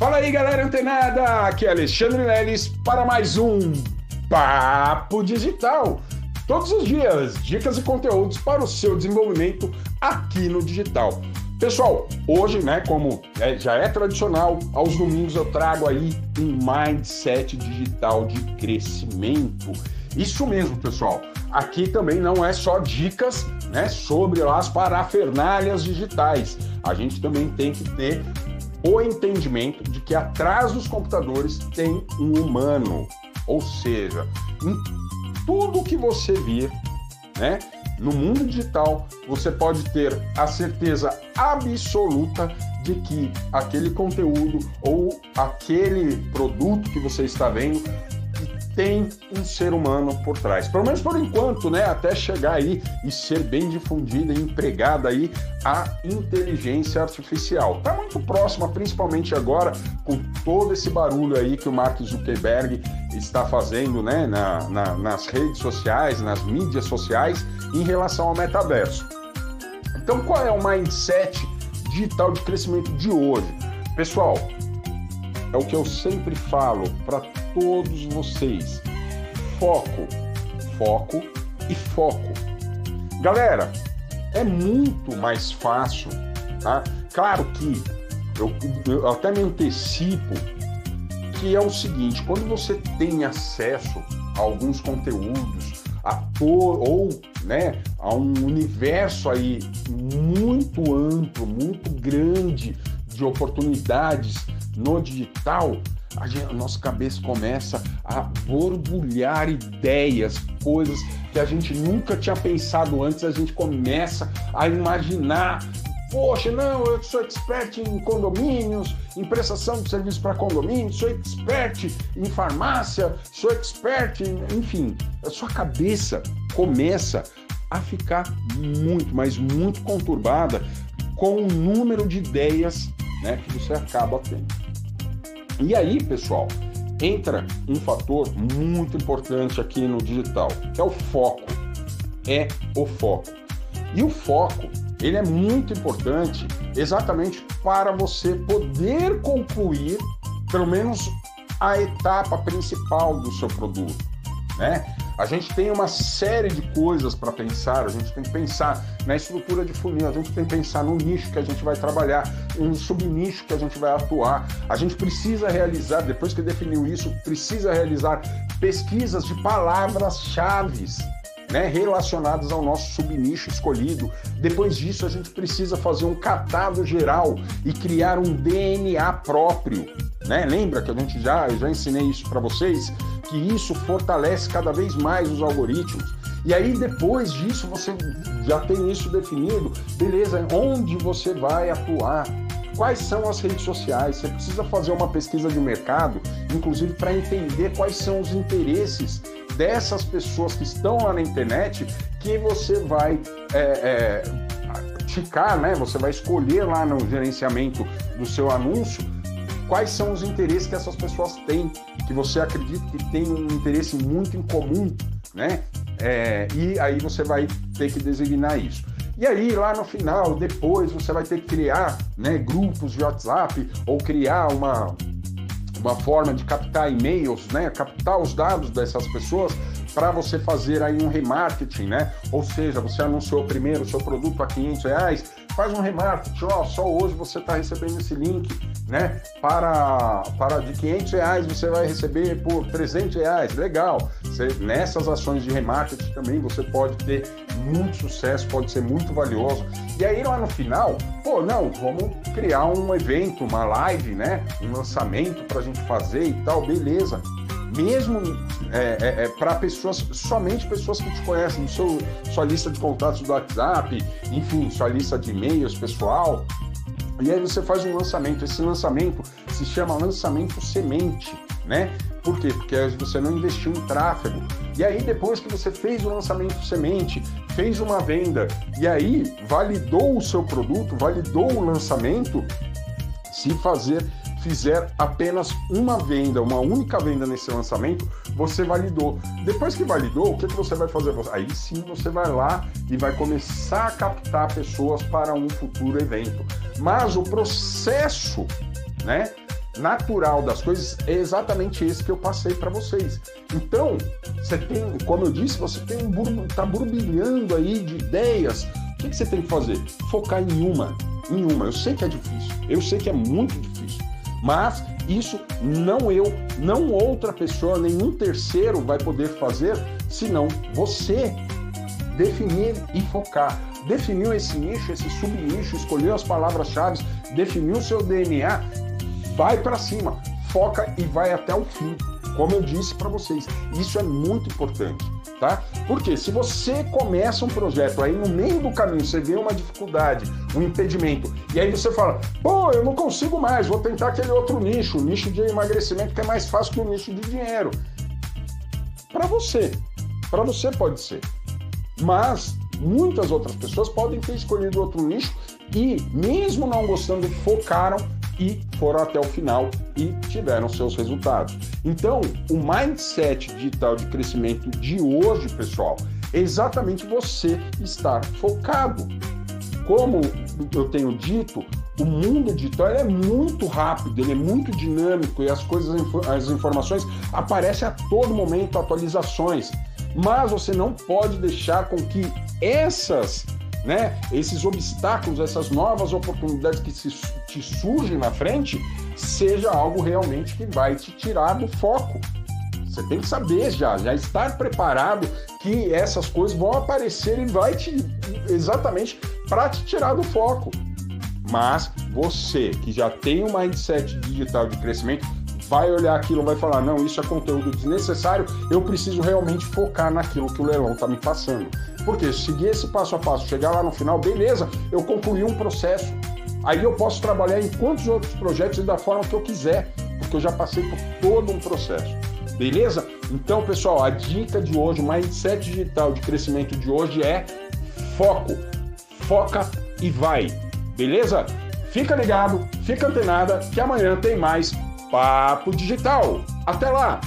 Fala aí, galera antenada! Aqui é Alexandre Leles para mais um Papo Digital. Todos os dias, dicas e conteúdos para o seu desenvolvimento aqui no digital. Pessoal, hoje, né, como é, já é tradicional, aos domingos eu trago aí um mindset digital de crescimento. Isso mesmo, pessoal. Aqui também não é só dicas, né, sobre as parafernalhas digitais. A gente também tem que ter o entendimento de que atrás dos computadores tem um humano. Ou seja, em tudo que você vir, né, no mundo digital, você pode ter a certeza absoluta de que aquele conteúdo ou aquele produto que você está vendo tem um ser humano por trás. Pelo menos por enquanto, né? Até chegar aí e ser bem difundida e empregada aí a inteligência artificial. Tá muito próxima, principalmente agora, com todo esse barulho aí que o Mark Zuckerberg está fazendo, né? Na, na, nas redes sociais, nas mídias sociais, em relação ao metaverso. Então, qual é o mindset digital de crescimento de hoje? Pessoal, é o que eu sempre falo para todos vocês. Foco, foco e foco. Galera, é muito mais fácil, tá? Claro que eu, eu até me antecipo que é o seguinte, quando você tem acesso a alguns conteúdos, a to, ou né, a um universo aí muito amplo, muito grande de oportunidades no digital, a, gente, a nossa cabeça começa a borbulhar ideias, coisas que a gente nunca tinha pensado antes, a gente começa a imaginar. Poxa, não, eu sou expert em condomínios, em prestação de serviço para condomínios, sou expert em farmácia, sou expert em. Enfim, a sua cabeça começa a ficar muito, mas muito conturbada com o número de ideias né, que você acaba tendo. E aí, pessoal, entra um fator muito importante aqui no digital, é o foco. É o foco. E o foco, ele é muito importante exatamente para você poder concluir pelo menos a etapa principal do seu produto, né? A gente tem uma série de coisas para pensar, a gente tem que pensar na estrutura de funil, a gente tem que pensar no nicho que a gente vai trabalhar, no subnicho que a gente vai atuar. A gente precisa realizar, depois que definiu isso, precisa realizar pesquisas de palavras-chave né, relacionadas ao nosso subnicho escolhido. Depois disso, a gente precisa fazer um catado geral e criar um DNA próprio. Né? Lembra que a gente já, já ensinei isso para vocês? Que isso fortalece cada vez mais os algoritmos. E aí, depois disso, você já tem isso definido, beleza, onde você vai atuar, quais são as redes sociais, você precisa fazer uma pesquisa de mercado, inclusive para entender quais são os interesses dessas pessoas que estão lá na internet, que você vai é, é, ticar, né? Você vai escolher lá no gerenciamento do seu anúncio quais são os interesses que essas pessoas têm, que você acredita que tem um interesse muito em comum, né? É, e aí você vai ter que designar isso. E aí, lá no final, depois, você vai ter que criar né, grupos de WhatsApp ou criar uma, uma forma de captar e-mails, né, captar os dados dessas pessoas para você fazer aí um remarketing, né? Ou seja, você anunciou primeiro o seu produto a 500 reais, faz um remarketing, ó, só hoje você está recebendo esse link, né? Para, para de 500 reais você vai receber por 300 reais, legal. Você, nessas ações de remarketing também você pode ter muito sucesso, pode ser muito valioso. E aí lá no final, pô, não, vamos criar um evento, uma live, né? Um lançamento para a gente fazer e tal, beleza mesmo é, é, é para pessoas, somente pessoas que te conhecem, seu, sua lista de contatos do WhatsApp, enfim, sua lista de e-mails pessoal. E aí você faz um lançamento. Esse lançamento se chama lançamento semente, né? Por quê? Porque você não investiu em tráfego. E aí, depois que você fez o lançamento semente, fez uma venda, e aí validou o seu produto, validou o lançamento, se fazer fizer apenas uma venda, uma única venda nesse lançamento, você validou. Depois que validou, o que, que você vai fazer? Aí sim você vai lá e vai começar a captar pessoas para um futuro evento. Mas o processo, né? natural das coisas é exatamente esse que eu passei para vocês. Então, você tem, como eu disse, você tem um tá burbilhando aí de ideias. O que, que você tem que fazer? Focar em uma, em uma. Eu sei que é difícil, eu sei que é muito difícil, mas isso não eu, não outra pessoa, nenhum terceiro vai poder fazer, senão você definir e focar. Definiu esse nicho, esse subnicho, escolheu as palavras-chave, definiu o seu DNA, vai para cima, foca e vai até o fim. Como eu disse para vocês, isso é muito importante, tá? Porque se você começa um projeto aí no meio do caminho, você vê uma dificuldade, um impedimento, e aí você fala, pô, eu não consigo mais, vou tentar aquele outro nicho, o nicho de emagrecimento que é mais fácil que o nicho de dinheiro. Para você, para você pode ser. Mas muitas outras pessoas podem ter escolhido outro nicho e, mesmo não gostando, focaram e foram até o final e tiveram seus resultados. Então, o mindset digital de crescimento de hoje, pessoal, é exatamente você estar focado. Como eu tenho dito, o mundo digital é muito rápido, ele é muito dinâmico e as coisas, as informações aparecem a todo momento, atualizações. Mas você não pode deixar com que essas né, esses obstáculos, essas novas oportunidades que se, te surgem na frente, seja algo realmente que vai te tirar do foco. Você tem que saber já, já estar preparado que essas coisas vão aparecer e vai te exatamente para te tirar do foco. Mas você que já tem um mindset digital de crescimento, vai olhar aquilo, vai falar: não, isso é conteúdo desnecessário, eu preciso realmente focar naquilo que o leilão está me passando. Porque seguir esse passo a passo, chegar lá no final, beleza, eu concluí um processo. Aí eu posso trabalhar em quantos outros projetos e da forma que eu quiser, porque eu já passei por todo um processo. Beleza? Então, pessoal, a dica de hoje, o mindset digital de crescimento de hoje é foco. Foca e vai. Beleza? Fica ligado, fica antenada, que amanhã tem mais Papo Digital. Até lá!